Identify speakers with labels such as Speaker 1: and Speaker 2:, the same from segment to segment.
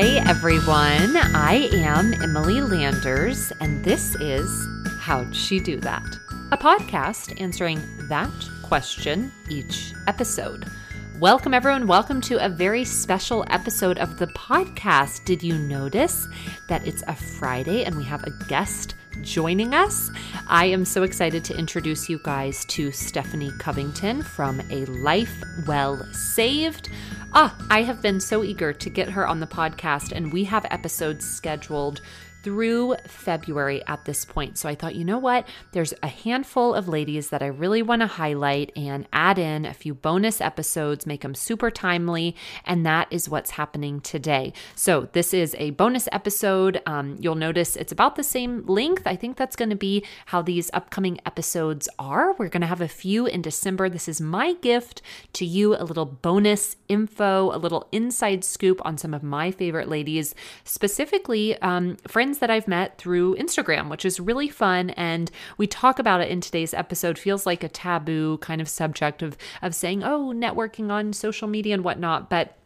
Speaker 1: Hi, everyone. I am Emily Landers, and this is How'd She Do That? A podcast answering that question each episode. Welcome, everyone. Welcome to a very special episode of the podcast. Did you notice that it's a Friday and we have a guest joining us? I am so excited to introduce you guys to Stephanie Covington from A Life Well Saved. Ah, I have been so eager to get her on the podcast, and we have episodes scheduled through February at this point. So I thought, you know what? There's a handful of ladies that I really want to highlight and add in a few bonus episodes, make them super timely. And that is what's happening today. So this is a bonus episode. Um, you'll notice it's about the same length. I think that's going to be how these upcoming episodes are. We're going to have a few in December. This is my gift to you a little bonus info, a little inside scoop on some of my favorite ladies, specifically um, friends friends that I've met through Instagram, which is really fun. And we talk about it in today's episode. Feels like a taboo kind of subject of of saying, oh, networking on social media and whatnot. But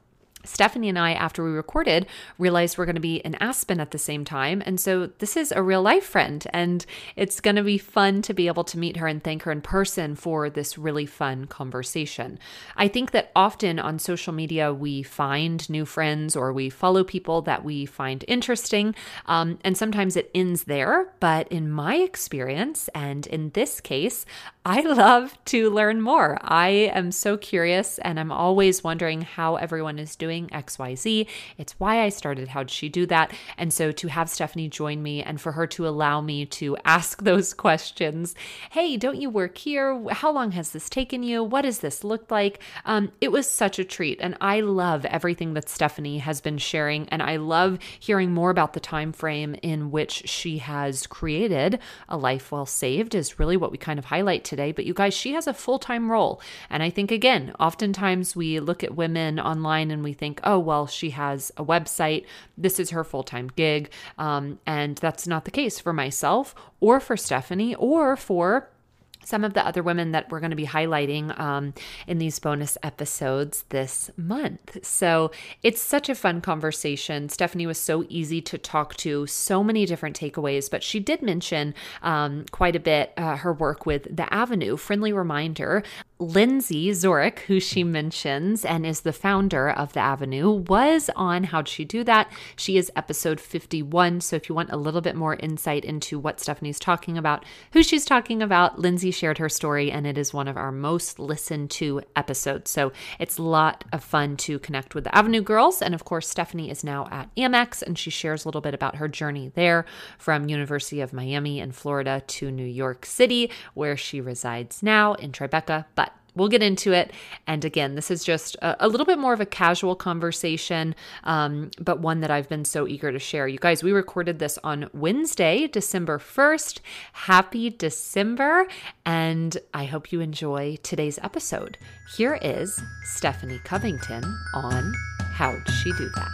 Speaker 1: Stephanie and I, after we recorded, realized we're going to be in Aspen at the same time. And so this is a real life friend, and it's going to be fun to be able to meet her and thank her in person for this really fun conversation. I think that often on social media, we find new friends or we follow people that we find interesting, um, and sometimes it ends there. But in my experience, and in this case, I love to learn more. I am so curious, and I'm always wondering how everyone is doing XYZ. It's why I started How'd She Do That? And so to have Stephanie join me and for her to allow me to ask those questions hey, don't you work here? How long has this taken you? What does this look like? Um, it was such a treat. And I love everything that Stephanie has been sharing. And I love hearing more about the time frame in which she has created a life well saved, is really what we kind of highlight today. But you guys, she has a full time role. And I think, again, oftentimes we look at women online and we think, oh, well, she has a website. This is her full time gig. Um, and that's not the case for myself or for Stephanie or for some of the other women that we're going to be highlighting um, in these bonus episodes this month. So it's such a fun conversation. Stephanie was so easy to talk to, so many different takeaways, but she did mention um, quite a bit uh, her work with The Avenue. Friendly reminder Lindsay Zurich, who she mentions and is the founder of The Avenue, was on How'd She Do That? She is episode 51. So if you want a little bit more insight into what Stephanie's talking about, who she's talking about, Lindsay shared her story and it is one of our most listened to episodes. So it's a lot of fun to connect with the Avenue girls. And of course, Stephanie is now at Amex and she shares a little bit about her journey there from University of Miami in Florida to New York City, where she resides now in Tribeca. But we'll get into it. And again, this is just a, a little bit more of a casual conversation, um, but one that I've been so eager to share. You guys, we recorded this on Wednesday, December 1st. Happy December. And I hope you enjoy today's episode. Here is Stephanie Covington on How'd She Do That?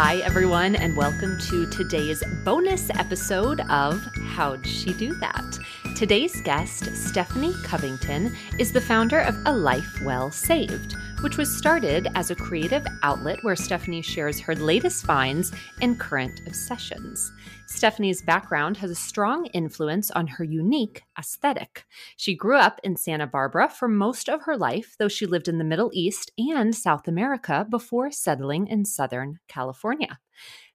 Speaker 1: Hi, everyone, and welcome to today's bonus episode of How'd She Do That? Today's guest, Stephanie Covington, is the founder of A Life Well Saved, which was started as a creative outlet where Stephanie shares her latest finds and current obsessions. Stephanie's background has a strong influence on her unique aesthetic. She grew up in Santa Barbara for most of her life, though she lived in the Middle East and South America before settling in Southern California.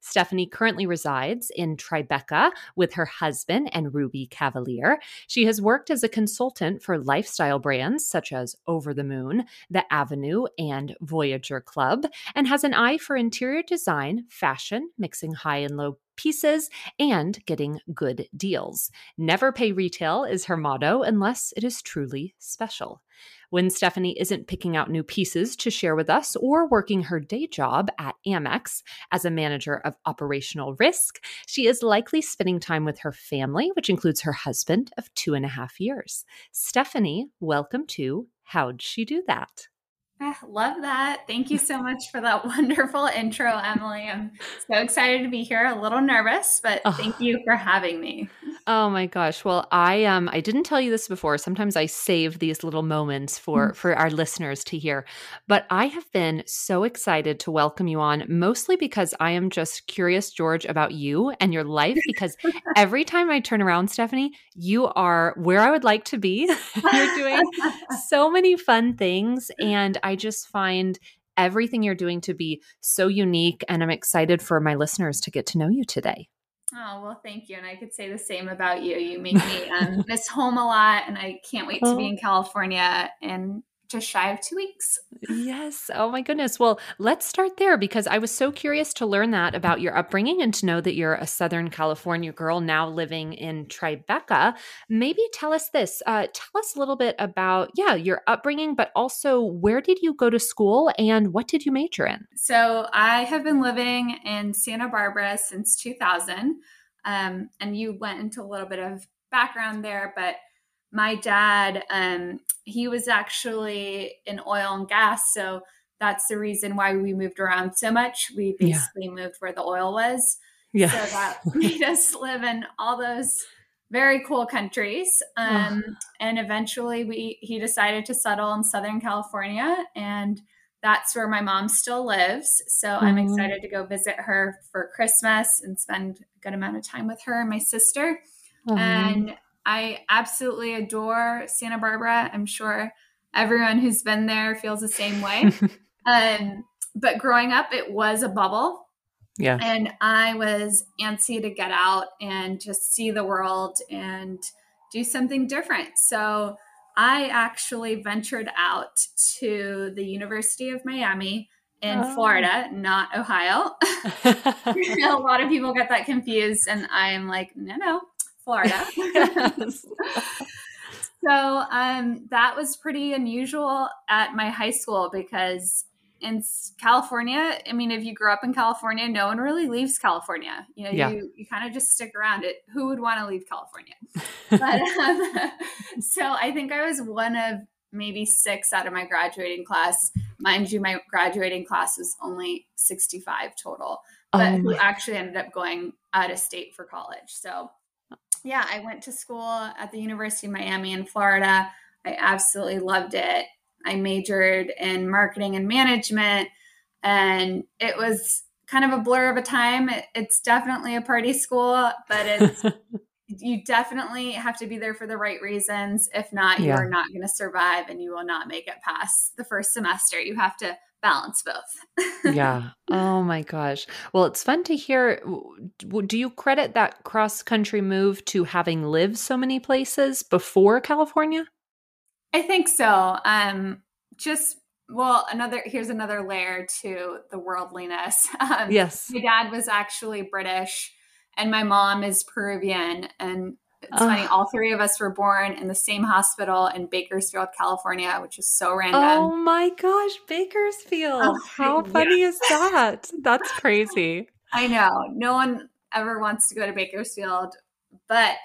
Speaker 1: Stephanie currently resides in Tribeca with her husband and Ruby Cavalier. She has worked as a consultant for lifestyle brands such as Over the Moon, The Avenue, and Voyager Club, and has an eye for interior design, fashion, mixing high and low pieces and getting good deals. Never pay retail is her motto unless it is truly special. When Stephanie isn't picking out new pieces to share with us or working her day job at Amex as a manager of operational risk, she is likely spending time with her family, which includes her husband of two and a half years. Stephanie, welcome to How'd She Do That?
Speaker 2: I love that. Thank you so much for that wonderful intro, Emily. I'm so excited to be here. A little nervous, but oh. thank you for having me.
Speaker 1: Oh my gosh. Well, I um I didn't tell you this before. Sometimes I save these little moments for mm-hmm. for our listeners to hear. But I have been so excited to welcome you on mostly because I am just curious George about you and your life because every time I turn around Stephanie, you are where I would like to be. You're doing so many fun things and I just find everything you're doing to be so unique and I'm excited for my listeners to get to know you today.
Speaker 2: Oh, well, thank you. And I could say the same about you. You make me um, miss home a lot, and I can't wait to be oh. in California and just shy of two weeks.
Speaker 1: Yes. Oh my goodness. Well, let's start there because I was so curious to learn that about your upbringing and to know that you're a Southern California girl now living in Tribeca. Maybe tell us this. Uh, tell us a little bit about, yeah, your upbringing, but also where did you go to school and what did you major in?
Speaker 2: So I have been living in Santa Barbara since 2000. Um, and you went into a little bit of background there, but my dad, um, he was actually in oil and gas. So that's the reason why we moved around so much. We basically yeah. moved where the oil was. Yeah. So that made us live in all those very cool countries. Um, oh. And eventually we he decided to settle in Southern California and that's where my mom still lives. So mm-hmm. I'm excited to go visit her for Christmas and spend a good amount of time with her and my sister. Mm-hmm. And I absolutely adore Santa Barbara. I'm sure everyone who's been there feels the same way. um, but growing up, it was a bubble.
Speaker 1: Yeah.
Speaker 2: And I was antsy to get out and just see the world and do something different. So I actually ventured out to the University of Miami in oh. Florida, not Ohio. a lot of people get that confused. And I'm like, no, no, Florida. so um, that was pretty unusual at my high school because in California, I mean, if you grew up in California, no one really leaves California. You know, yeah. you, you kind of just stick around it. Who would want to leave California? but um, so I think I was one of maybe six out of my graduating class. Mind you, my graduating class was only 65 total, but oh who actually ended up going out of state for college. So yeah, I went to school at the University of Miami in Florida. I absolutely loved it. I majored in marketing and management, and it was kind of a blur of a time. It, it's definitely a party school, but it's you definitely have to be there for the right reasons. If not, you yeah. are not going to survive and you will not make it past the first semester. You have to balance both.
Speaker 1: yeah. Oh my gosh. Well, it's fun to hear. Do you credit that cross country move to having lived so many places before California?
Speaker 2: I think so. Um, just well, another here's another layer to the worldliness. Um,
Speaker 1: yes,
Speaker 2: my dad was actually British, and my mom is Peruvian, and it's oh. funny, all three of us were born in the same hospital in Bakersfield, California, which is so random.
Speaker 1: Oh my gosh, Bakersfield. Oh, How funny yeah. is that? That's crazy.
Speaker 2: I know. No one ever wants to go to Bakersfield, but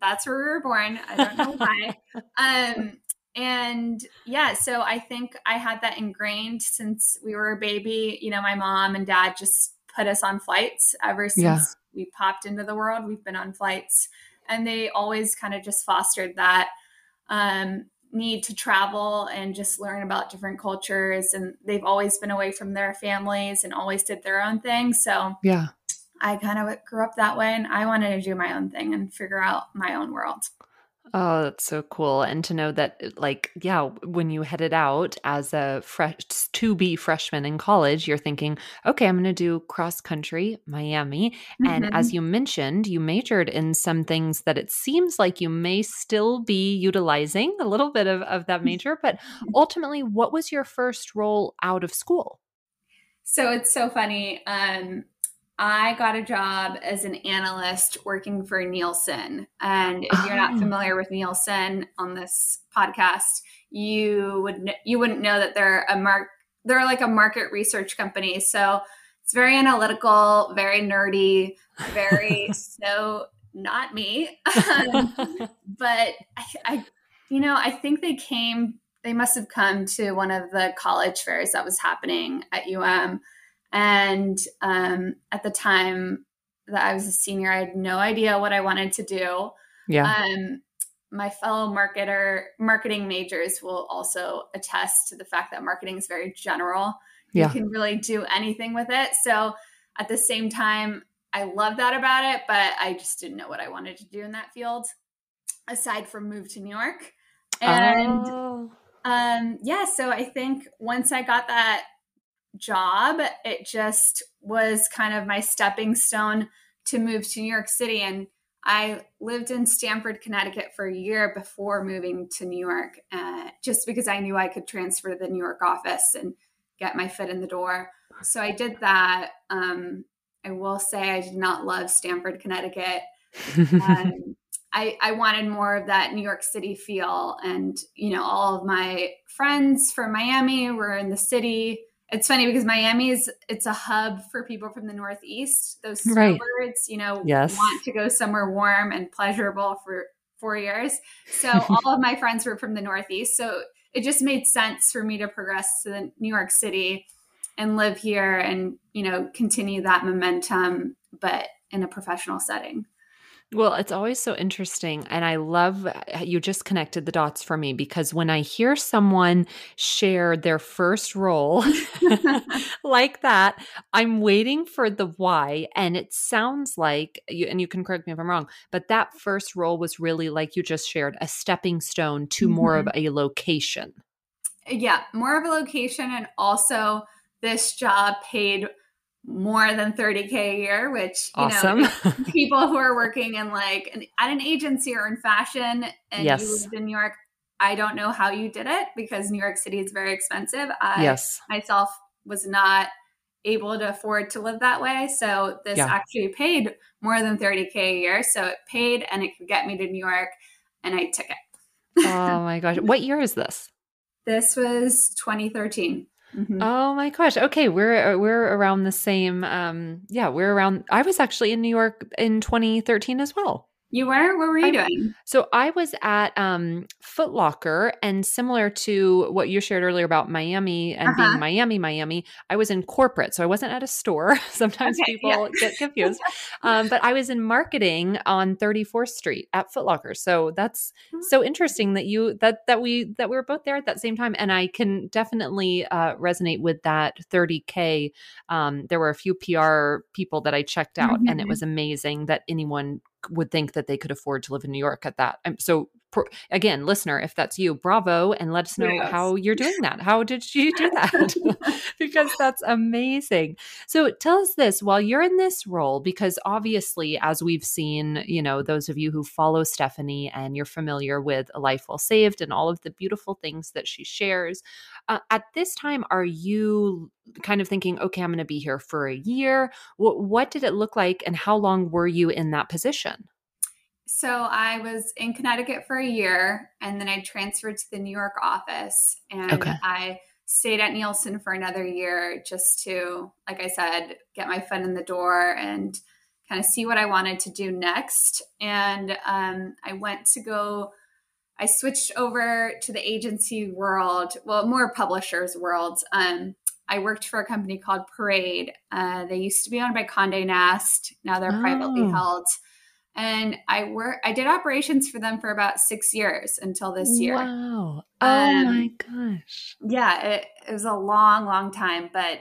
Speaker 2: that's where we were born. I don't know why. um, and yeah, so I think I had that ingrained since we were a baby. You know, my mom and dad just put us on flights ever since yeah. we popped into the world. We've been on flights and they always kind of just fostered that um, need to travel and just learn about different cultures and they've always been away from their families and always did their own thing. So
Speaker 1: yeah.
Speaker 2: I kind of grew up that way and i wanted to do my own thing and figure out my own world
Speaker 1: Oh, that's so cool. And to know that, uh, like, yeah, when you headed out as a fresh to be freshman in college, you're thinking, okay, I'm going to do cross country, Miami. Mm-hmm. And as mm-hmm. you mentioned, you majored in some things that it seems like you may still be utilizing a little bit of, of that major. But ultimately, what was your first role out of school?
Speaker 2: So it's so funny. Um, I got a job as an analyst working for Nielsen. And if you're not oh. familiar with Nielsen on this podcast, you would you wouldn't know that they're a mark they're like a market research company. So it's very analytical, very nerdy, very so not me. Um, but I, I, you know, I think they came they must have come to one of the college fairs that was happening at UM. And um, at the time that I was a senior, I had no idea what I wanted to do.
Speaker 1: Yeah.
Speaker 2: Um, my fellow marketer marketing majors will also attest to the fact that marketing is very general. Yeah. You can really do anything with it. So at the same time, I love that about it, but I just didn't know what I wanted to do in that field aside from move to New York. And oh. um, yeah, so I think once I got that job, it just was kind of my stepping stone to move to New York City. And I lived in Stamford, Connecticut for a year before moving to New York, uh, just because I knew I could transfer to the New York office and get my foot in the door. So I did that. Um, I will say I did not love Stamford, Connecticut. um, I, I wanted more of that New York City feel. And, you know, all of my friends from Miami were in the city it's funny because Miami is it's a hub for people from the Northeast. Those snowbirds, right. you know,
Speaker 1: yes.
Speaker 2: want to go somewhere warm and pleasurable for four years. So all of my friends were from the Northeast. So it just made sense for me to progress to the New York City and live here and, you know, continue that momentum, but in a professional setting.
Speaker 1: Well, it's always so interesting. And I love uh, you just connected the dots for me because when I hear someone share their first role like that, I'm waiting for the why. And it sounds like, you, and you can correct me if I'm wrong, but that first role was really like you just shared a stepping stone to mm-hmm. more of mm-hmm. a location.
Speaker 2: Yeah, more of a location. And also, this job paid more than 30k a year which you awesome. know people who are working in like an, at an agency or in fashion and yes. you lived in new york i don't know how you did it because new york city is very expensive i
Speaker 1: yes.
Speaker 2: myself was not able to afford to live that way so this yeah. actually paid more than 30k a year so it paid and it could get me to new york and i took it
Speaker 1: oh my gosh what year is this
Speaker 2: this was 2013
Speaker 1: Mm-hmm. Oh my gosh. Okay, we're uh, we're around the same um yeah, we're around I was actually in New York in 2013 as well.
Speaker 2: You were? What were you I, doing?
Speaker 1: So I was at um, Foot Locker, and similar to what you shared earlier about Miami and uh-huh. being Miami, Miami, I was in corporate. So I wasn't at a store. Sometimes okay, people yeah. get confused. um, but I was in marketing on 34th Street at Foot Locker. So that's hmm. so interesting that you that that we that we were both there at that same time. And I can definitely uh, resonate with that 30K. Um, there were a few PR people that I checked out, mm-hmm. and it mm-hmm. was amazing that anyone would think that they could afford to live in New York at that. Um, so again, listener, if that's you, bravo, and let us know yes. how you're doing that. How did you do that? because that's amazing. So tell us this while you're in this role, because obviously, as we've seen, you know, those of you who follow Stephanie and you're familiar with A Life Well Saved and all of the beautiful things that she shares, uh, at this time, are you kind of thinking, okay, I'm going to be here for a year? What, what did it look like, and how long were you in that position?
Speaker 2: So I was in Connecticut for a year and then I transferred to the New York office and okay. I stayed at Nielsen for another year just to, like I said, get my foot in the door and kind of see what I wanted to do next. And um, I went to go, I switched over to the agency world, well, more publishers world. Um, I worked for a company called Parade. Uh, they used to be owned by Condé Nast. Now they're oh. privately held and I work I did operations for them for about six years until this year.
Speaker 1: Wow. Oh um, my gosh.
Speaker 2: Yeah, it, it, was a long, long time. But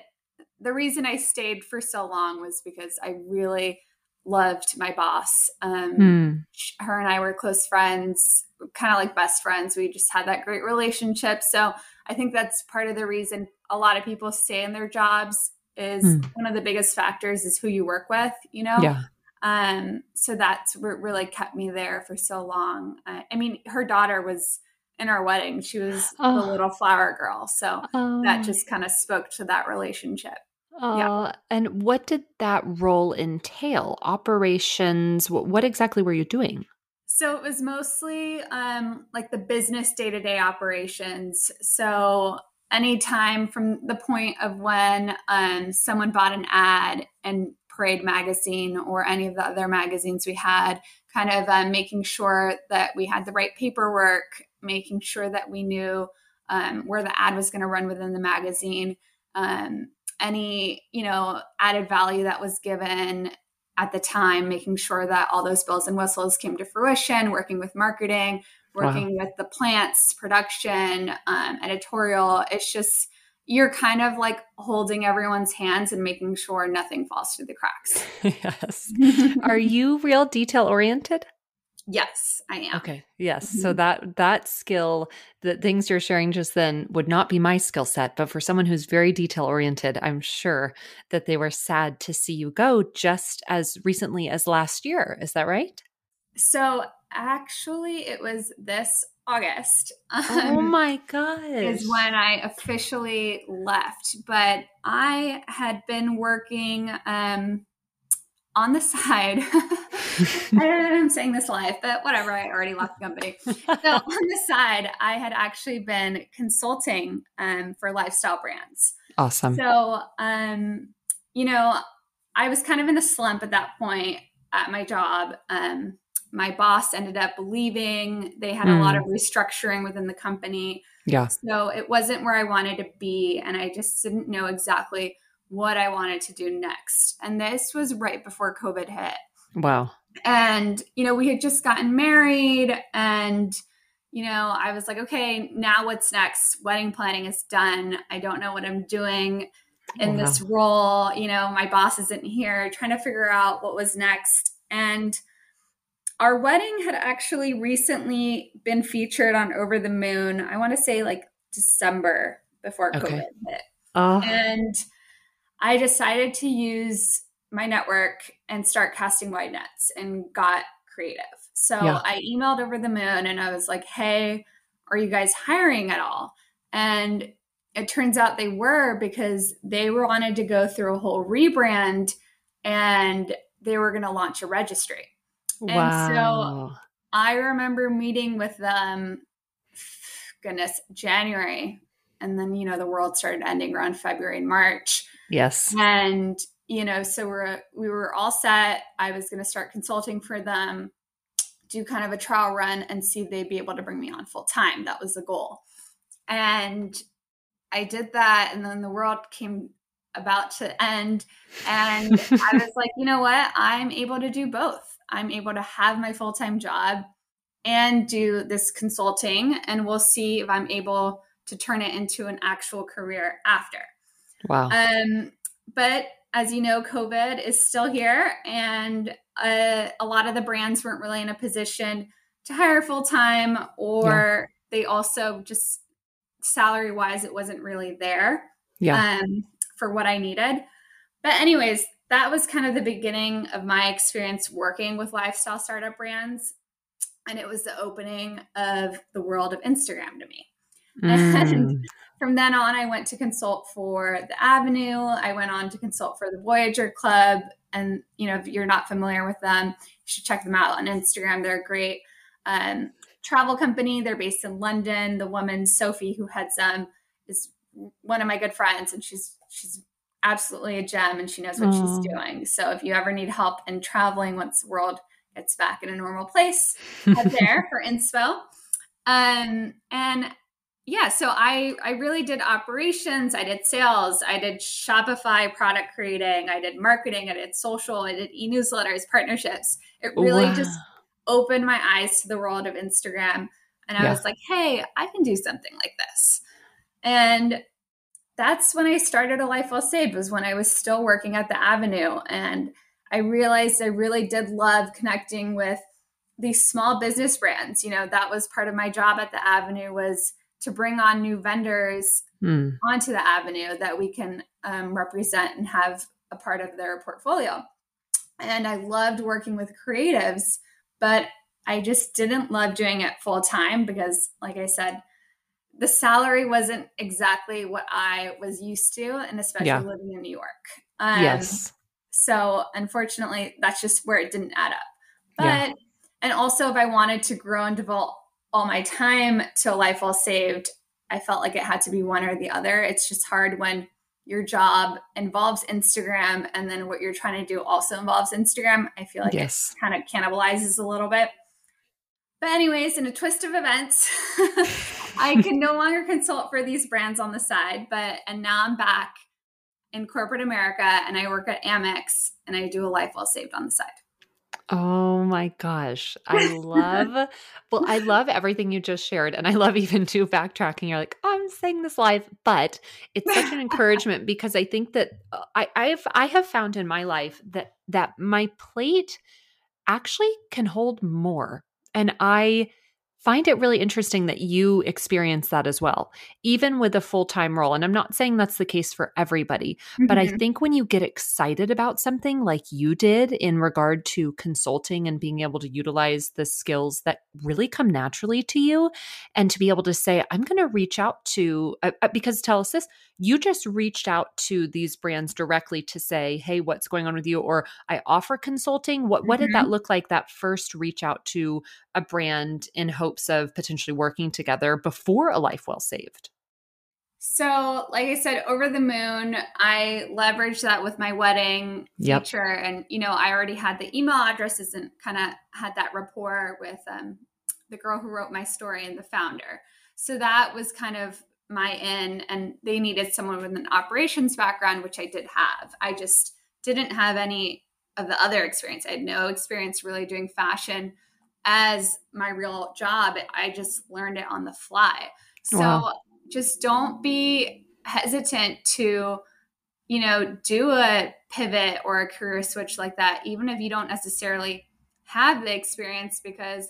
Speaker 2: the reason I stayed for so long was because I really loved my boss. Um, hmm. Her and I were close friends, kind of like best friends. We just had that great relationship. So I think that's part of the reason a lot of people stay in their jobs is hmm. one of the biggest factors is who you work with, you know?
Speaker 1: Yeah.
Speaker 2: Um, so that's what really kept me there for so long. Uh, I mean, her daughter was in our wedding. She was oh. the little flower girl. So oh. that just kind of spoke to that relationship.
Speaker 1: Oh, yeah. and what did that role entail? Operations, what, what exactly were you doing?
Speaker 2: So it was mostly um, like the business day to day operations. So anytime from the point of when um, someone bought an ad and Parade magazine or any of the other magazines we had, kind of um, making sure that we had the right paperwork, making sure that we knew um, where the ad was going to run within the magazine, um, any you know added value that was given at the time, making sure that all those bells and whistles came to fruition, working with marketing, working wow. with the plants, production, um, editorial. It's just you're kind of like holding everyone's hands and making sure nothing falls through the cracks.
Speaker 1: yes. Are you real detail oriented?
Speaker 2: Yes, I am.
Speaker 1: Okay. Yes. Mm-hmm. So that that skill, the things you're sharing just then would not be my skill set, but for someone who's very detail oriented, I'm sure that they were sad to see you go just as recently as last year. Is that right?
Speaker 2: So actually it was this August.
Speaker 1: oh um, my gosh.
Speaker 2: Is when I officially left. But I had been working um on the side, I don't know what I'm saying this live, but whatever, I already left the company. So on the side, I had actually been consulting um, for lifestyle brands.
Speaker 1: Awesome.
Speaker 2: So, um, you know, I was kind of in a slump at that point at my job. Um, my boss ended up leaving. They had mm. a lot of mm. restructuring within the company.
Speaker 1: Yeah.
Speaker 2: So it wasn't where I wanted to be. And I just didn't know exactly what I wanted to do next. And this was right before COVID hit.
Speaker 1: Wow.
Speaker 2: And, you know, we had just gotten married and, you know, I was like, okay, now what's next? Wedding planning is done. I don't know what I'm doing in this role. You know, my boss isn't here, trying to figure out what was next. And our wedding had actually recently been featured on Over the Moon, I want to say like December before okay. COVID hit. Uh. And I decided to use my network and start casting wide nets and got creative. So yeah. I emailed over the moon and I was like, hey, are you guys hiring at all? And it turns out they were because they wanted to go through a whole rebrand and they were going to launch a registry. Wow. And so I remember meeting with them, goodness, January. And then, you know, the world started ending around February and March.
Speaker 1: Yes.
Speaker 2: And, you know, so we're, we were all set. I was going to start consulting for them, do kind of a trial run and see if they'd be able to bring me on full time. That was the goal. And I did that. And then the world came about to end. And I was like, you know what? I'm able to do both. I'm able to have my full time job and do this consulting. And we'll see if I'm able to turn it into an actual career after.
Speaker 1: Wow.
Speaker 2: Um, but as you know, COVID is still here, and uh, a lot of the brands weren't really in a position to hire full time, or yeah. they also just salary wise, it wasn't really there.
Speaker 1: Yeah.
Speaker 2: Um, for what I needed. But, anyways, that was kind of the beginning of my experience working with lifestyle startup brands. And it was the opening of the world of Instagram to me. Mm. And from then on, I went to consult for the Avenue. I went on to consult for the Voyager Club. And, you know, if you're not familiar with them, you should check them out on Instagram. They're a great um, travel company. They're based in London. The woman, Sophie, who heads them, is one of my good friends, and she's she's absolutely a gem and she knows what Aww. she's doing. So if you ever need help in traveling once the world gets back in a normal place, head there for inspo. Um, and yeah so i i really did operations i did sales i did shopify product creating i did marketing i did social i did e-newsletters partnerships it really wow. just opened my eyes to the world of instagram and i yeah. was like hey i can do something like this and that's when i started a life well saved was when i was still working at the avenue and i realized i really did love connecting with these small business brands you know that was part of my job at the avenue was to bring on new vendors mm. onto the avenue that we can um, represent and have a part of their portfolio. And I loved working with creatives, but I just didn't love doing it full time because, like I said, the salary wasn't exactly what I was used to, and especially yeah. living in New York.
Speaker 1: Um, yes.
Speaker 2: So, unfortunately, that's just where it didn't add up. But, yeah. and also, if I wanted to grow and develop all my time to a life well saved, I felt like it had to be one or the other. It's just hard when your job involves Instagram and then what you're trying to do also involves Instagram. I feel like yes. it kind of cannibalizes a little bit. But anyways, in a twist of events, I can no longer consult for these brands on the side, but and now I'm back in corporate America and I work at Amex and I do a life well saved on the side.
Speaker 1: Oh my gosh. I love, well, I love everything you just shared. And I love even too backtracking. You're like, oh, I'm saying this live, but it's such an encouragement because I think that uh, I, I've, I have found in my life that, that my plate actually can hold more. And I, find it really interesting that you experience that as well, even with a full time role. And I'm not saying that's the case for everybody, mm-hmm. but I mm-hmm. think when you get excited about something like you did in regard to consulting and being able to utilize the skills that really come naturally to you, and to be able to say, I'm going to reach out to, uh, uh because tell us this, you just reached out to these brands directly to say, hey, what's going on with you? Or I offer consulting. What, what mm-hmm. did that mm-hmm. look like that first reach out to a brand in hopes of potentially working together before a life well saved?
Speaker 2: So, like I said, over the moon, I leveraged that with my wedding yep. feature, and you know, I already had the email addresses and kind of had that rapport with um, the girl who wrote my story and the founder. So that was kind of my in, and they needed someone with an operations background, which I did have. I just didn't have any of the other experience. I had no experience really doing fashion as my real job. I just learned it on the fly. So wow. just don't be hesitant to, you know, do a pivot or a career switch like that, even if you don't necessarily have the experience, because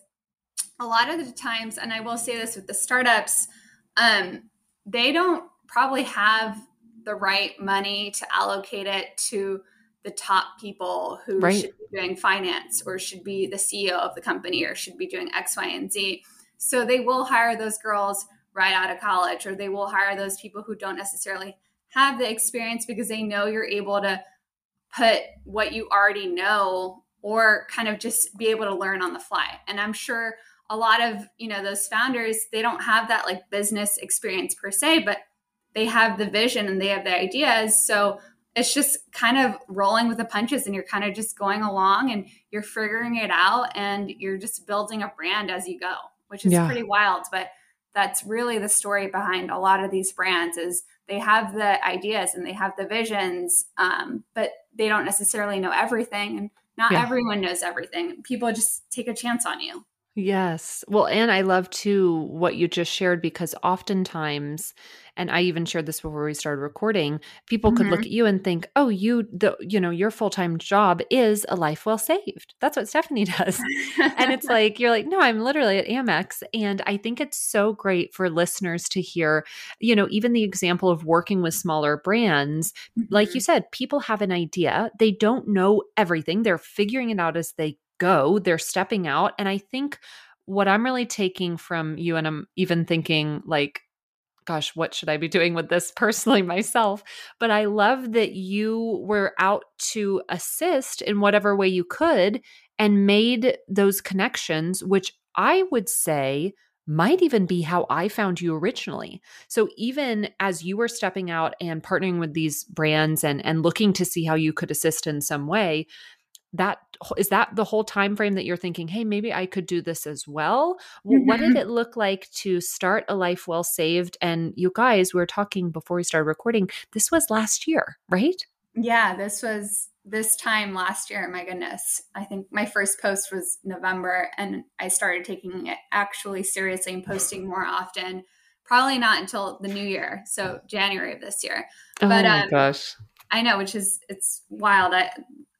Speaker 2: a lot of the times, and I will say this with the startups, um, they don't probably have the right money to allocate it to the top people who right. should be doing finance or should be the CEO of the company or should be doing X, Y, and Z. So they will hire those girls right out of college or they will hire those people who don't necessarily have the experience because they know you're able to put what you already know or kind of just be able to learn on the fly. And I'm sure a lot of, you know, those founders, they don't have that like business experience per se, but they have the vision and they have the ideas. So it's just kind of rolling with the punches and you're kind of just going along and you're figuring it out and you're just building a brand as you go which is yeah. pretty wild but that's really the story behind a lot of these brands is they have the ideas and they have the visions um, but they don't necessarily know everything and not yeah. everyone knows everything people just take a chance on you
Speaker 1: Yes. Well, and I love too what you just shared because oftentimes, and I even shared this before we started recording, people mm-hmm. could look mm-hmm. at you and think, oh, you, the, you know, your full time job is a life well saved. That's what Stephanie does. and it's like, you're like, no, I'm literally at Amex. And I think it's so great for listeners to hear, you know, even the example of working with smaller brands. Mm-hmm. Like you mm-hmm. said, people have an idea, they don't know everything, they're figuring it out as they go, they're stepping out. And I think what I'm really taking from you, and I'm even thinking like, gosh, what should I be doing with this personally myself? But I love that you were out to assist in whatever way you could and made those connections, which I would say might even be how I found you originally. So even as you were stepping out and partnering with these brands and and looking to see how you could assist in some way, that is that the whole time frame that you're thinking hey maybe i could do this as well? Mm-hmm. what did mm-hmm. it look like to start a life well saved? And you guys we were talking before we started recording this was last year right?
Speaker 2: Yeah this was this time last year my goodness. I think my first post was november and i started taking it actually seriously and posting more often probably not until the new year so january of this year.
Speaker 1: Oh but my um, gosh
Speaker 2: I know, which is it's wild. I,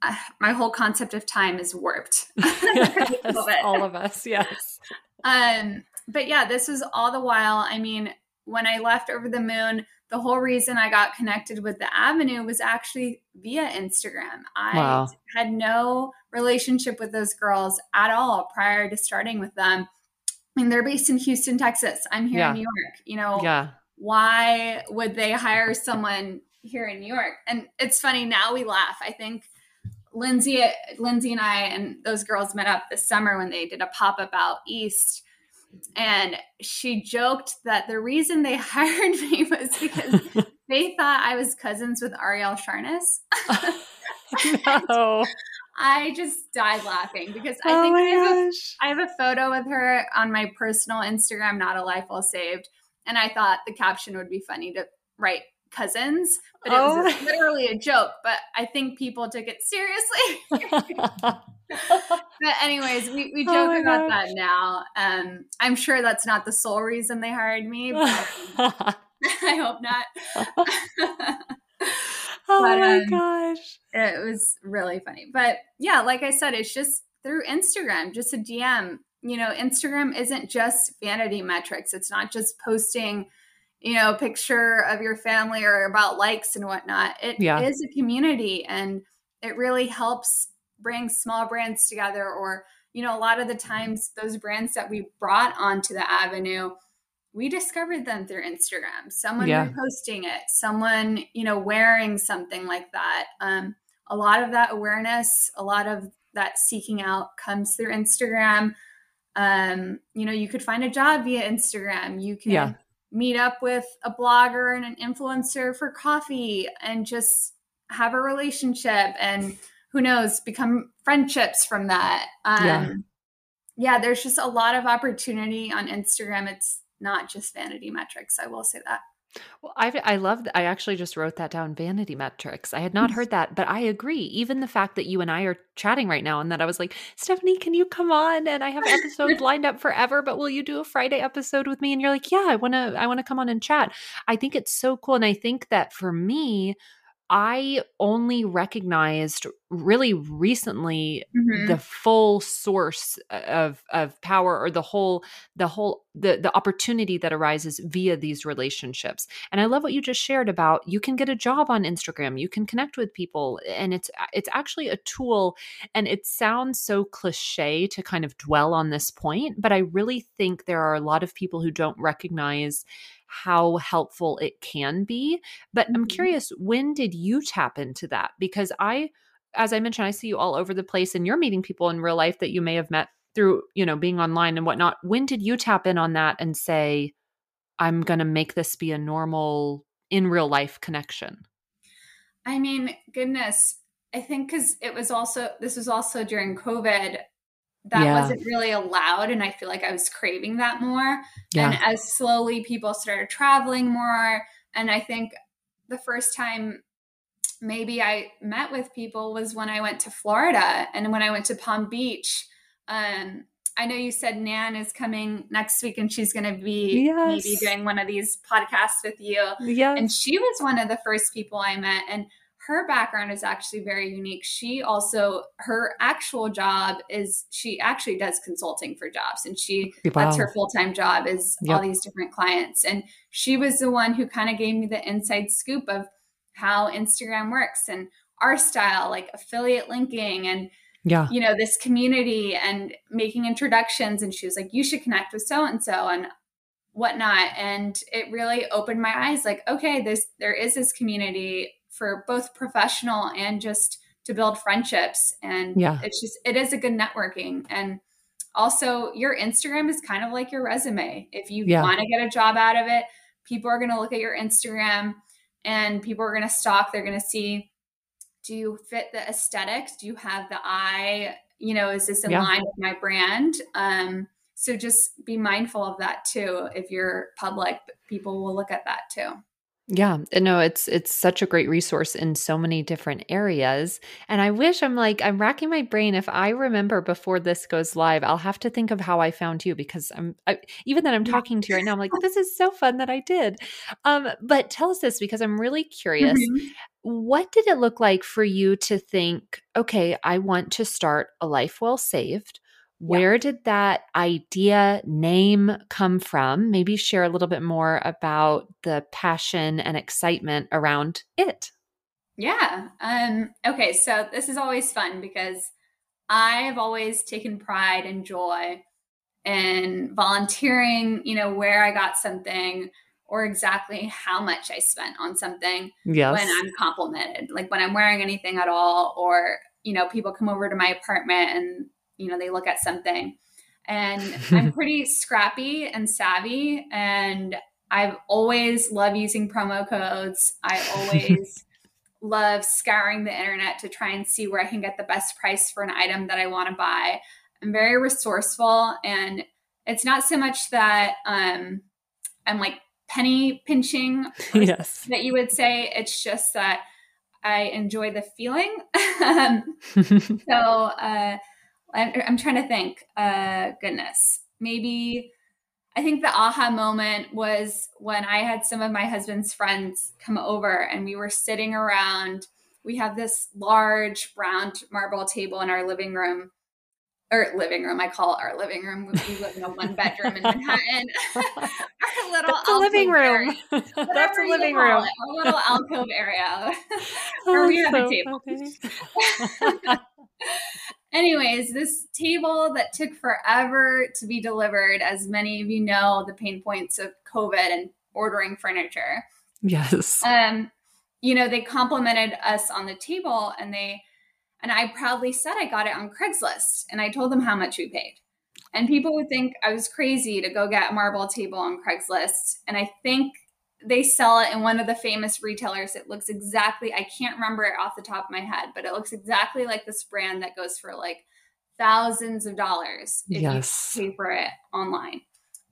Speaker 2: I my whole concept of time is warped.
Speaker 1: yes, all of us, yes.
Speaker 2: Um, but yeah, this was all the while. I mean, when I left over the moon, the whole reason I got connected with the Avenue was actually via Instagram. I wow. had no relationship with those girls at all prior to starting with them. I mean, they're based in Houston, Texas. I'm here yeah. in New York. You know,
Speaker 1: yeah.
Speaker 2: why would they hire someone here in New York. And it's funny now we laugh. I think Lindsay, Lindsay and I and those girls met up this summer when they did a pop up out east. And she joked that the reason they hired me was because they thought I was cousins with Arielle Charnas. no. I just died laughing because I oh think I have, a, I have a photo with her on my personal Instagram, not a life well saved and I thought the caption would be funny to write cousins, but it oh. was literally a joke. But I think people took it seriously. but anyways, we, we oh joke oh about gosh. that now. Um, I'm sure that's not the sole reason they hired me, but I hope not.
Speaker 1: oh but, my um, gosh.
Speaker 2: It was really funny. But yeah, like I said, it's just through Instagram, just a DM. You know, Instagram isn't just vanity metrics. It's not just posting, you know, picture of your family or about likes and whatnot. It yeah. is a community and it really helps bring small brands together or you know a lot of the times those brands that we brought onto the avenue we discovered them through Instagram. Someone yeah. reposting it, someone, you know, wearing something like that. Um, a lot of that awareness, a lot of that seeking out comes through Instagram. Um, you know, you could find a job via Instagram. You can yeah. Meet up with a blogger and an influencer for coffee and just have a relationship and who knows, become friendships from that. Um, yeah. yeah, there's just a lot of opportunity on Instagram. It's not just vanity metrics. I will say that.
Speaker 1: Well, I I love that. I actually just wrote that down. Vanity metrics. I had not heard that, but I agree. Even the fact that you and I are chatting right now, and that I was like, Stephanie, can you come on? And I have episodes lined up forever, but will you do a Friday episode with me? And you're like, Yeah, I want to. I want to come on and chat. I think it's so cool, and I think that for me, I only recognized really recently mm-hmm. the full source of of power or the whole the whole the the opportunity that arises via these relationships. And I love what you just shared about you can get a job on Instagram, you can connect with people and it's it's actually a tool and it sounds so cliché to kind of dwell on this point, but I really think there are a lot of people who don't recognize how helpful it can be. But mm-hmm. I'm curious, when did you tap into that? Because I, as I mentioned, I see you all over the place and you're meeting people in real life that you may have met through, you know, being online and whatnot. When did you tap in on that and say, I'm going to make this be a normal in real life connection?
Speaker 2: I mean, goodness, I think because it was also, this was also during COVID that yeah. wasn't really allowed and i feel like i was craving that more yeah. and as slowly people started traveling more and i think the first time maybe i met with people was when i went to florida and when i went to palm beach um, i know you said nan is coming next week and she's going to be yes. maybe doing one of these podcasts with you
Speaker 1: yes.
Speaker 2: and she was one of the first people i met and her background is actually very unique. She also her actual job is she actually does consulting for jobs and she wow. that's her full-time job is yep. all these different clients and she was the one who kind of gave me the inside scoop of how Instagram works and our style like affiliate linking and yeah you know this community and making introductions and she was like you should connect with so and so and whatnot and it really opened my eyes like okay this there is this community for both professional and just to build friendships. And yeah. it's just, it is a good networking. And also, your Instagram is kind of like your resume. If you yeah. want to get a job out of it, people are going to look at your Instagram and people are going to stalk. They're going to see do you fit the aesthetics? Do you have the eye? You know, is this in yeah. line with my brand? Um, so just be mindful of that too. If you're public, people will look at that too.
Speaker 1: Yeah, no, it's it's such a great resource in so many different areas. And I wish I'm like I'm racking my brain if I remember before this goes live, I'll have to think of how I found you because I'm I, even that I'm talking to you right now I'm like this is so fun that I did. Um but tell us this because I'm really curious. Mm-hmm. What did it look like for you to think, okay, I want to start a life well saved? Where yeah. did that idea name come from? Maybe share a little bit more about the passion and excitement around it.
Speaker 2: Yeah. Um, okay. So this is always fun because I've always taken pride and joy in volunteering, you know, where I got something or exactly how much I spent on something yes. when I'm complimented, like when I'm wearing anything at all, or, you know, people come over to my apartment and you know they look at something and i'm pretty scrappy and savvy and i've always loved using promo codes i always love scouring the internet to try and see where i can get the best price for an item that i want to buy i'm very resourceful and it's not so much that um, i'm like penny pinching
Speaker 1: yes.
Speaker 2: that you would say. It's just that I enjoy the feeling. um, so uh, I'm, I'm, trying to think. Uh, goodness, maybe I think the aha moment was when I had some of my husband's friends come over and we were sitting around. We have this large round marble table in our living room or living room. I call it our living room. We live in a one bedroom in Manhattan. our
Speaker 1: little That's a living room. That's a living room.
Speaker 2: It, our little alcove area where we have so a table. Anyways, this table that took forever to be delivered, as many of you know, the pain points of COVID and ordering furniture.
Speaker 1: Yes.
Speaker 2: Um, you know, they complimented us on the table and they and I proudly said I got it on Craigslist and I told them how much we paid. And people would think I was crazy to go get a marble table on Craigslist. And I think they sell it in one of the famous retailers. It looks exactly, I can't remember it off the top of my head, but it looks exactly like this brand that goes for like thousands of dollars if yes. you pay for it online.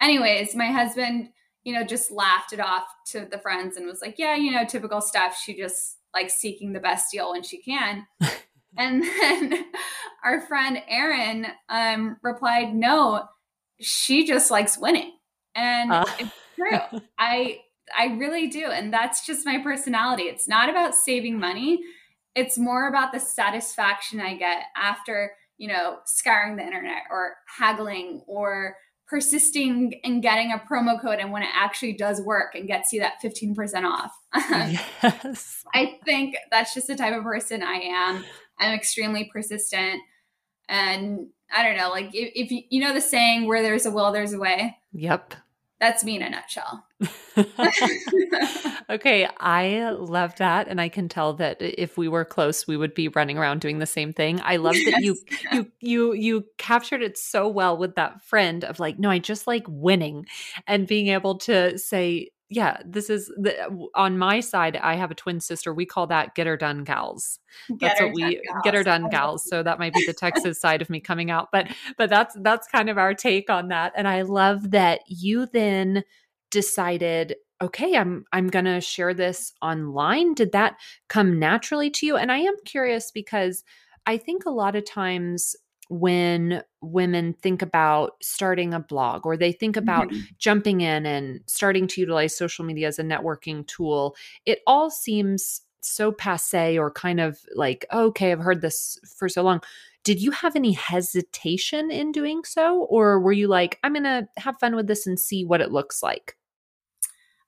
Speaker 2: Anyways, my husband, you know, just laughed it off to the friends and was like, yeah, you know, typical stuff. She just likes seeking the best deal when she can. and then our friend Erin um, replied, no, she just likes winning. And uh. it's true. I I really do. And that's just my personality. It's not about saving money. It's more about the satisfaction I get after, you know, scouring the internet or haggling or persisting and getting a promo code and when it actually does work and gets you that 15% off. yes. I think that's just the type of person I am. I'm extremely persistent. And I don't know, like if, if you, you know the saying, where there's a will, there's a way.
Speaker 1: Yep.
Speaker 2: That's me in a nutshell.
Speaker 1: okay, I love that and I can tell that if we were close we would be running around doing the same thing. I love that you you you you captured it so well with that friend of like no, I just like winning and being able to say yeah, this is the, uh, on my side. I have a twin sister. We call that "get her done gals." Get that's what we gals. get her done gals. So that might be the Texas side of me coming out, but but that's that's kind of our take on that. And I love that you then decided okay i'm i'm going to share this online did that come naturally to you and i am curious because i think a lot of times when women think about starting a blog or they think about mm-hmm. jumping in and starting to utilize social media as a networking tool, it all seems so passe or kind of like, oh, okay, I've heard this for so long. Did you have any hesitation in doing so? Or were you like, I'm going to have fun with this and see what it looks like?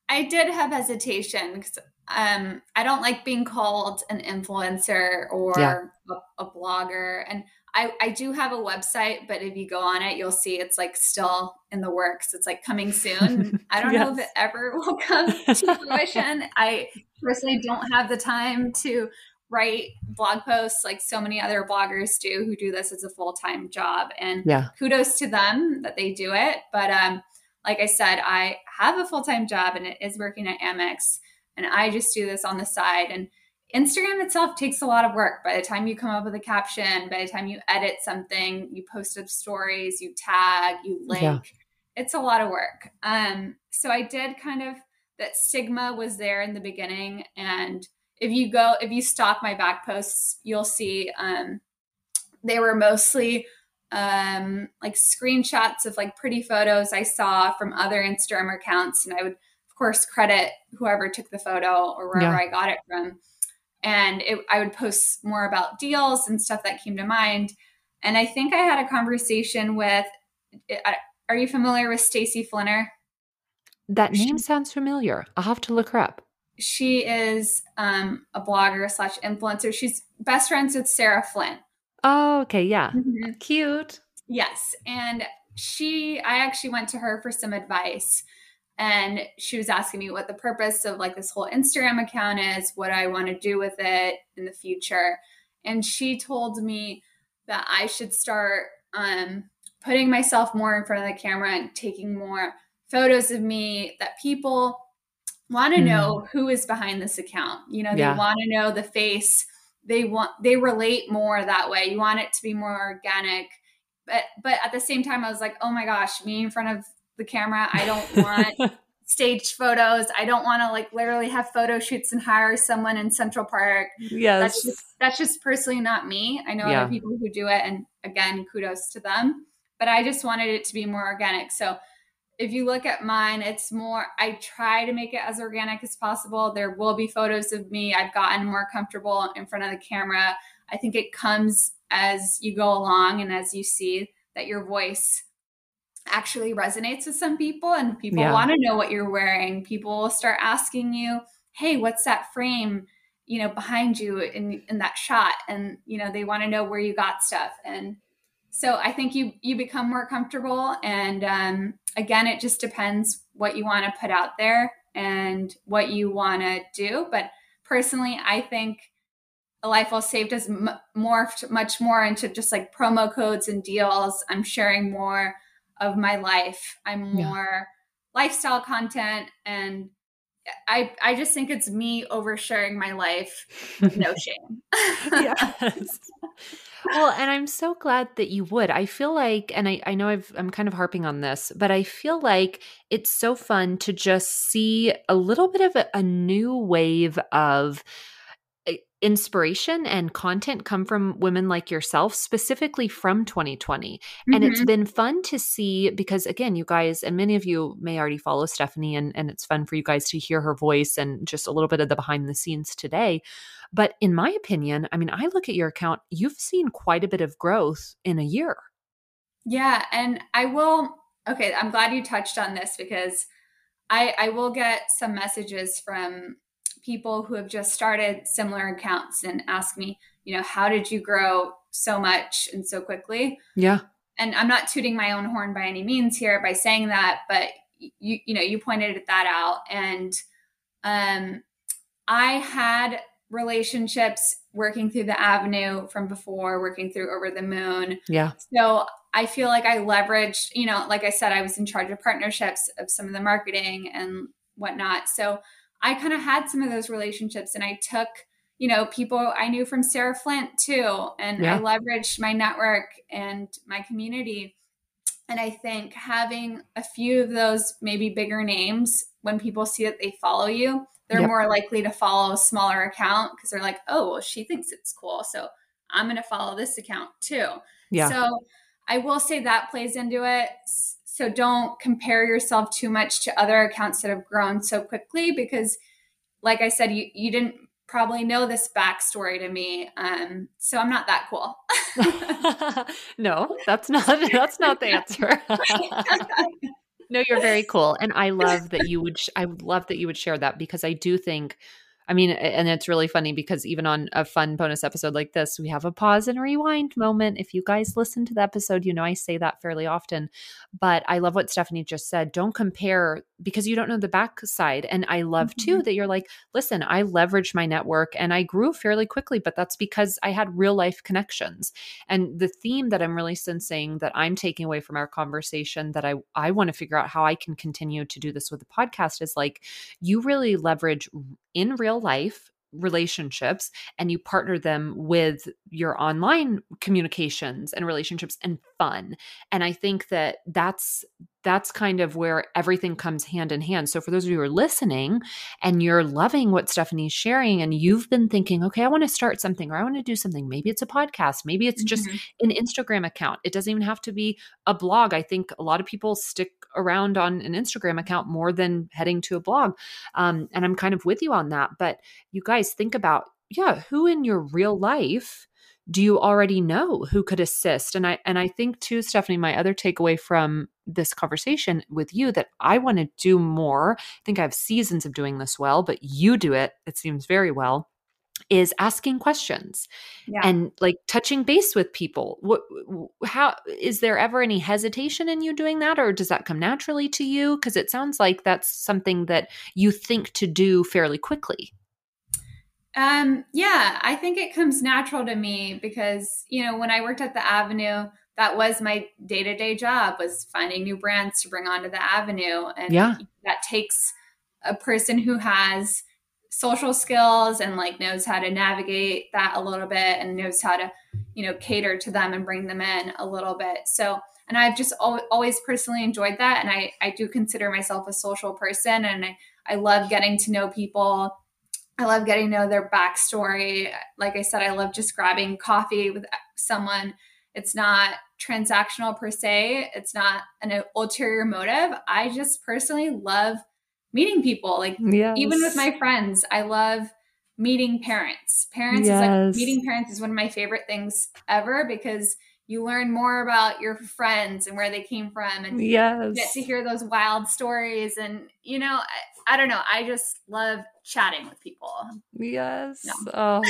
Speaker 2: I did have hesitation because um, I don't like being called an influencer or yeah. a, a, blogger. And I, I do have a website, but if you go on it, you'll see it's like still in the works. It's like coming soon. I don't yes. know if it ever will come to fruition. I personally don't have the time to write blog posts like so many other bloggers do who do this as a full-time job. And yeah. kudos to them that they do it. But um, like I said, I have a full-time job and it is working at Amex. And I just do this on the side. And Instagram itself takes a lot of work. By the time you come up with a caption, by the time you edit something, you post up stories, you tag, you link, yeah. it's a lot of work. Um, so I did kind of that stigma was there in the beginning. And if you go, if you stalk my back posts, you'll see um, they were mostly um, like screenshots of like pretty photos I saw from other Instagram accounts. And I would, of course, credit whoever took the photo or wherever yeah. I got it from and it, I would post more about deals and stuff that came to mind. And I think I had a conversation with. Are you familiar with Stacy Flinner?
Speaker 1: That name she, sounds familiar. I'll have to look her up.
Speaker 2: She is um, a blogger slash influencer. She's best friends with Sarah Flint.
Speaker 1: Oh, okay, yeah, mm-hmm. cute.
Speaker 2: Yes, and she. I actually went to her for some advice and she was asking me what the purpose of like this whole Instagram account is, what I want to do with it in the future. And she told me that I should start um, putting myself more in front of the camera and taking more photos of me that people want to mm. know who is behind this account. You know, they yeah. want to know the face. They want they relate more that way. You want it to be more organic. But but at the same time I was like, "Oh my gosh, me in front of the camera. I don't want staged photos. I don't want to like literally have photo shoots and hire someone in Central Park.
Speaker 1: Yes.
Speaker 2: That's just, that's just personally not me. I know yeah. other people who do it and again, kudos to them. But I just wanted it to be more organic. So if you look at mine, it's more, I try to make it as organic as possible. There will be photos of me. I've gotten more comfortable in front of the camera. I think it comes as you go along and as you see that your voice actually resonates with some people and people yeah. want to know what you're wearing. People will start asking you, "Hey, what's that frame, you know, behind you in in that shot?" And you know, they want to know where you got stuff. And so I think you you become more comfortable and um again, it just depends what you want to put out there and what you want to do, but personally, I think a life well saved has m- morphed much more into just like promo codes and deals. I'm sharing more of my life. I'm more yeah. lifestyle content and I I just think it's me oversharing my life. No shame. yes.
Speaker 1: Well, and I'm so glad that you would. I feel like, and I, I know I've, I'm kind of harping on this, but I feel like it's so fun to just see a little bit of a, a new wave of inspiration and content come from women like yourself, specifically from 2020. Mm-hmm. And it's mm-hmm. been fun to see because, again, you guys, and many of you may already follow Stephanie, and, and it's fun for you guys to hear her voice and just a little bit of the behind the scenes today. But in my opinion, I mean, I look at your account, you've seen quite a bit of growth in a year.
Speaker 2: Yeah. And I will, okay, I'm glad you touched on this because I, I will get some messages from people who have just started similar accounts and ask me, you know, how did you grow so much and so quickly?
Speaker 1: Yeah.
Speaker 2: And I'm not tooting my own horn by any means here by saying that, but you you know, you pointed that out and um I had relationships working through the avenue from before, working through over the moon.
Speaker 1: Yeah.
Speaker 2: So I feel like I leveraged, you know, like I said, I was in charge of partnerships of some of the marketing and whatnot. So I kind of had some of those relationships and I took, you know, people I knew from Sarah Flint too. And yeah. I leveraged my network and my community. And I think having a few of those maybe bigger names, when people see that they follow you, they're yep. more likely to follow a smaller account because they're like, oh, well, she thinks it's cool. So I'm going to follow this account too.
Speaker 1: Yeah.
Speaker 2: So I will say that plays into it. So don't compare yourself too much to other accounts that have grown so quickly because, like I said, you, you didn't probably know this backstory to me. Um, so I'm not that cool.
Speaker 1: no, that's not that's not the answer. no, you're very cool, and I love that you would. Sh- I love that you would share that because I do think I mean, and it's really funny because even on a fun bonus episode like this, we have a pause and rewind moment. If you guys listen to the episode, you know I say that fairly often. But I love what Stephanie just said. Don't compare because you don't know the backside. And I love mm-hmm. too that you're like, listen, I leveraged my network and I grew fairly quickly, but that's because I had real life connections. And the theme that I'm really sensing that I'm taking away from our conversation that I, I want to figure out how I can continue to do this with the podcast is like, you really leverage in real life relationships and you partner them with your online communications and relationships and fun and i think that that's that's kind of where everything comes hand in hand. So, for those of you who are listening and you're loving what Stephanie's sharing, and you've been thinking, okay, I want to start something or I want to do something, maybe it's a podcast, maybe it's just mm-hmm. an Instagram account. It doesn't even have to be a blog. I think a lot of people stick around on an Instagram account more than heading to a blog. Um, and I'm kind of with you on that. But you guys think about, yeah, who in your real life do you already know who could assist? And i and i think too stephanie my other takeaway from this conversation with you that i want to do more. I think i have seasons of doing this well but you do it it seems very well is asking questions yeah. and like touching base with people. What how is there ever any hesitation in you doing that or does that come naturally to you? Because it sounds like that's something that you think to do fairly quickly
Speaker 2: um, yeah, I think it comes natural to me because, you know, when I worked at the Avenue, that was my day-to-day job was finding new brands to bring onto the Avenue. And
Speaker 1: yeah.
Speaker 2: that takes a person who has social skills and like knows how to navigate that a little bit and knows how to, you know, cater to them and bring them in a little bit. So, and I've just always personally enjoyed that. And I, I do consider myself a social person and I, I love getting to know people. I love getting to know their backstory. Like I said, I love just grabbing coffee with someone. It's not transactional per se, it's not an ulterior motive. I just personally love meeting people. Like, yes. even with my friends, I love meeting parents. Parents yes. is like meeting parents is one of my favorite things ever because you learn more about your friends and where they came from and yes. get to hear those wild stories and you know I, don't know. I just love chatting with people.
Speaker 1: Yes. No. oh.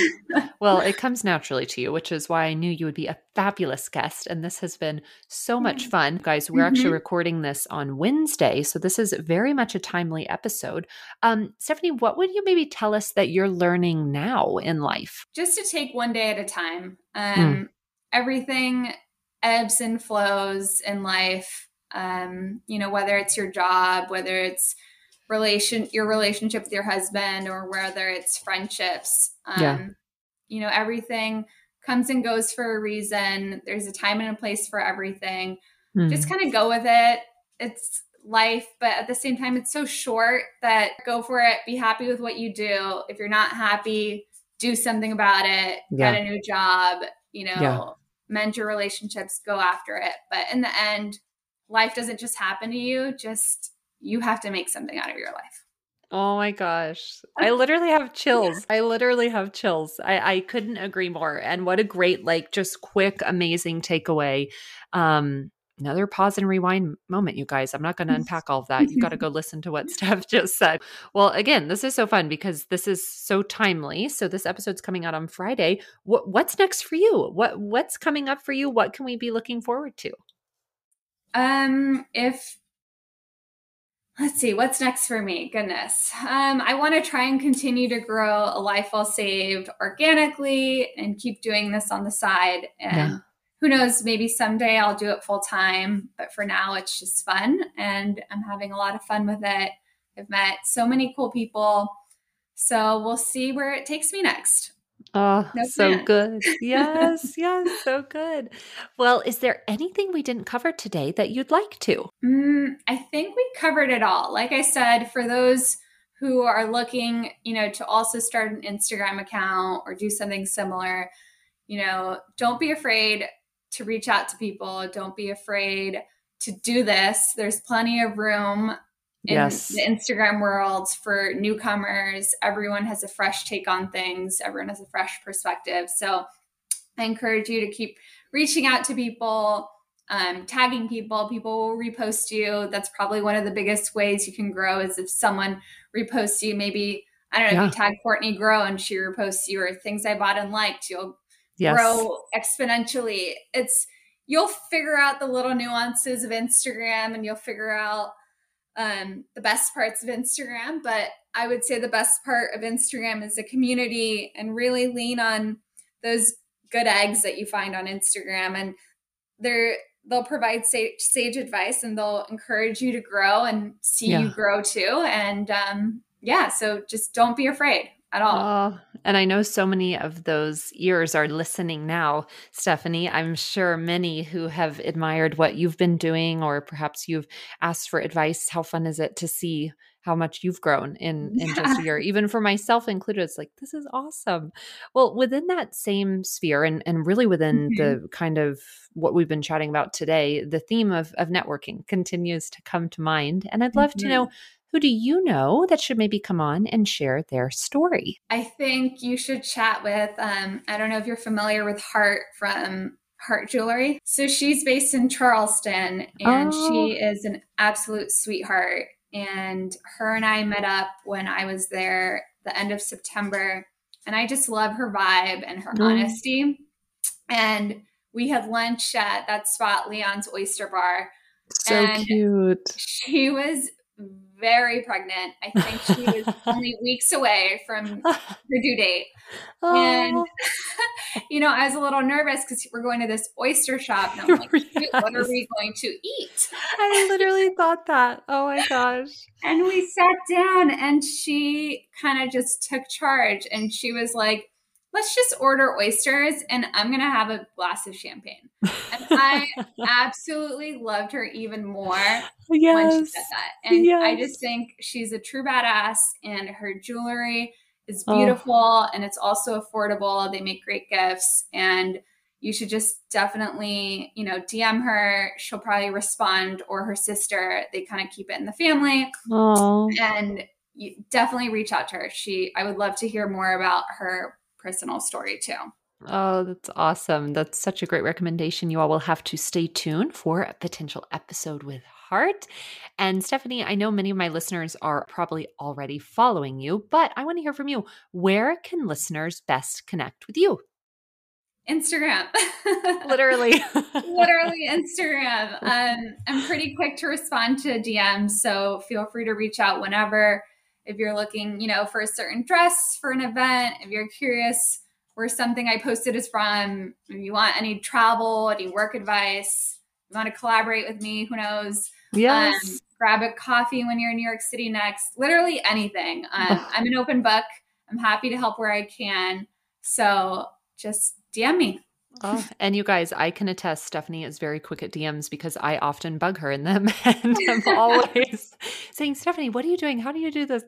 Speaker 1: well it comes naturally to you which is why i knew you would be a fabulous guest and this has been so much fun. Guys we're mm-hmm. actually recording this on wednesday so this is very much a timely episode. Um, stephanie what would you maybe tell us that you're learning now in life?
Speaker 2: Just to take one day at a time. Um, mm everything ebbs and flows in life. Um, you know, whether it's your job, whether it's relation your relationship with your husband, or whether it's friendships. Um, yeah. You know, everything comes and goes for a reason. There's a time and a place for everything. Mm. Just kind of go with it. It's life, but at the same time, it's so short that go for it. Be happy with what you do. If you're not happy, do something about it. Yeah. Get a new job. You know, yeah mend your relationships, go after it. But in the end, life doesn't just happen to you, just you have to make something out of your life.
Speaker 1: Oh my gosh. I literally have chills. I literally have chills. I, I couldn't agree more. And what a great, like, just quick, amazing takeaway. Um, another pause and rewind moment, you guys. I'm not going to unpack all of that. You've got to go listen to what Steph just said. Well, again, this is so fun because this is so timely. So this episode's coming out on Friday. What, what's next for you? What what's coming up for you? What can we be looking forward to?
Speaker 2: Um, if let's see what's next for me goodness um, i want to try and continue to grow a life well saved organically and keep doing this on the side and yeah who knows, maybe someday I'll do it full time. But for now, it's just fun and I'm having a lot of fun with it. I've met so many cool people. So we'll see where it takes me next.
Speaker 1: Oh, no so good. Yes, yes, so good. Well, is there anything we didn't cover today that you'd like to?
Speaker 2: Mm, I think we covered it all. Like I said, for those who are looking, you know, to also start an Instagram account or do something similar, you know, don't be afraid to reach out to people. Don't be afraid to do this. There's plenty of room in yes. the Instagram world for newcomers. Everyone has a fresh take on things, everyone has a fresh perspective. So I encourage you to keep reaching out to people, um, tagging people. People will repost you. That's probably one of the biggest ways you can grow is if someone reposts you. Maybe, I don't know, yeah. if you tag Courtney Grow and she reposts you or things I bought and liked, you'll yes. grow exponentially. It's you'll figure out the little nuances of Instagram and you'll figure out um, the best parts of Instagram. But I would say the best part of Instagram is the community and really lean on those good eggs that you find on Instagram. And they're they'll provide sage, sage advice and they'll encourage you to grow and see yeah. you grow too. And um, yeah, so just don't be afraid at all. Oh,
Speaker 1: and I know so many of those ears are listening now, Stephanie. I'm sure many who have admired what you've been doing, or perhaps you've asked for advice. How fun is it to see how much you've grown in in yeah. just a year even for myself included it's like this is awesome well within that same sphere and and really within mm-hmm. the kind of what we've been chatting about today the theme of of networking continues to come to mind and i'd love mm-hmm. to know who do you know that should maybe come on and share their story?
Speaker 2: I think you should chat with, um, I don't know if you're familiar with Heart from Heart Jewelry. So she's based in Charleston and oh. she is an absolute sweetheart. And her and I met up when I was there the end of September. And I just love her vibe and her mm. honesty. And we had lunch at that spot, Leon's Oyster Bar.
Speaker 1: So and cute.
Speaker 2: She was very pregnant. I think she was only weeks away from her due date. Oh. And, you know, I was a little nervous because we're going to this oyster shop. And I'm like, yes. what are we going to eat?
Speaker 1: I literally thought that. Oh my gosh.
Speaker 2: And we sat down and she kind of just took charge and she was like, let's just order oysters and I'm going to have a glass of champagne. And I absolutely loved her even more yes. when she said that. And yes. I just think she's a true badass and her jewelry is beautiful oh. and it's also affordable. They make great gifts and you should just definitely, you know, DM her. She'll probably respond or her sister. They kind of keep it in the family. Oh. And you definitely reach out to her. She I would love to hear more about her personal story too.
Speaker 1: Oh, that's awesome. That's such a great recommendation. You all will have to stay tuned for a potential episode with Heart. And Stephanie, I know many of my listeners are probably already following you, but I want to hear from you. Where can listeners best connect with you?
Speaker 2: Instagram.
Speaker 1: Literally.
Speaker 2: Literally Instagram. Um, I'm pretty quick to respond to DMs, so feel free to reach out whenever if you're looking, you know, for a certain dress for an event, if you're curious where something I posted is from, if you want any travel, any work advice, you want to collaborate with me, who knows?
Speaker 1: Yes. Um,
Speaker 2: grab a coffee when you're in New York City next, literally anything. Um, I'm an open book. I'm happy to help where I can. So just DM me.
Speaker 1: Oh, and you guys, I can attest Stephanie is very quick at DMs because I often bug her in them and I'm always saying, Stephanie, what are you doing? How do you do this?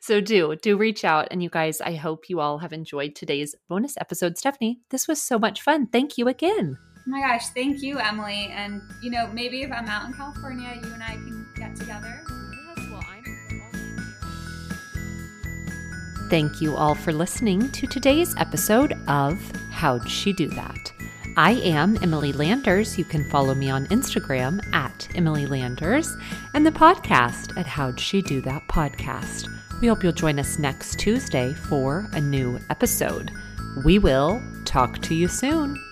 Speaker 1: So do, do reach out. And you guys, I hope you all have enjoyed today's bonus episode. Stephanie, this was so much fun. Thank you again.
Speaker 2: Oh my gosh, thank you, Emily. And, you know, maybe if I'm out in California, you and I can get together.
Speaker 1: Thank you all for listening to today's episode of How'd She Do That? I am Emily Landers. You can follow me on Instagram at Emily Landers and the podcast at How'd She Do That podcast. We hope you'll join us next Tuesday for a new episode. We will talk to you soon.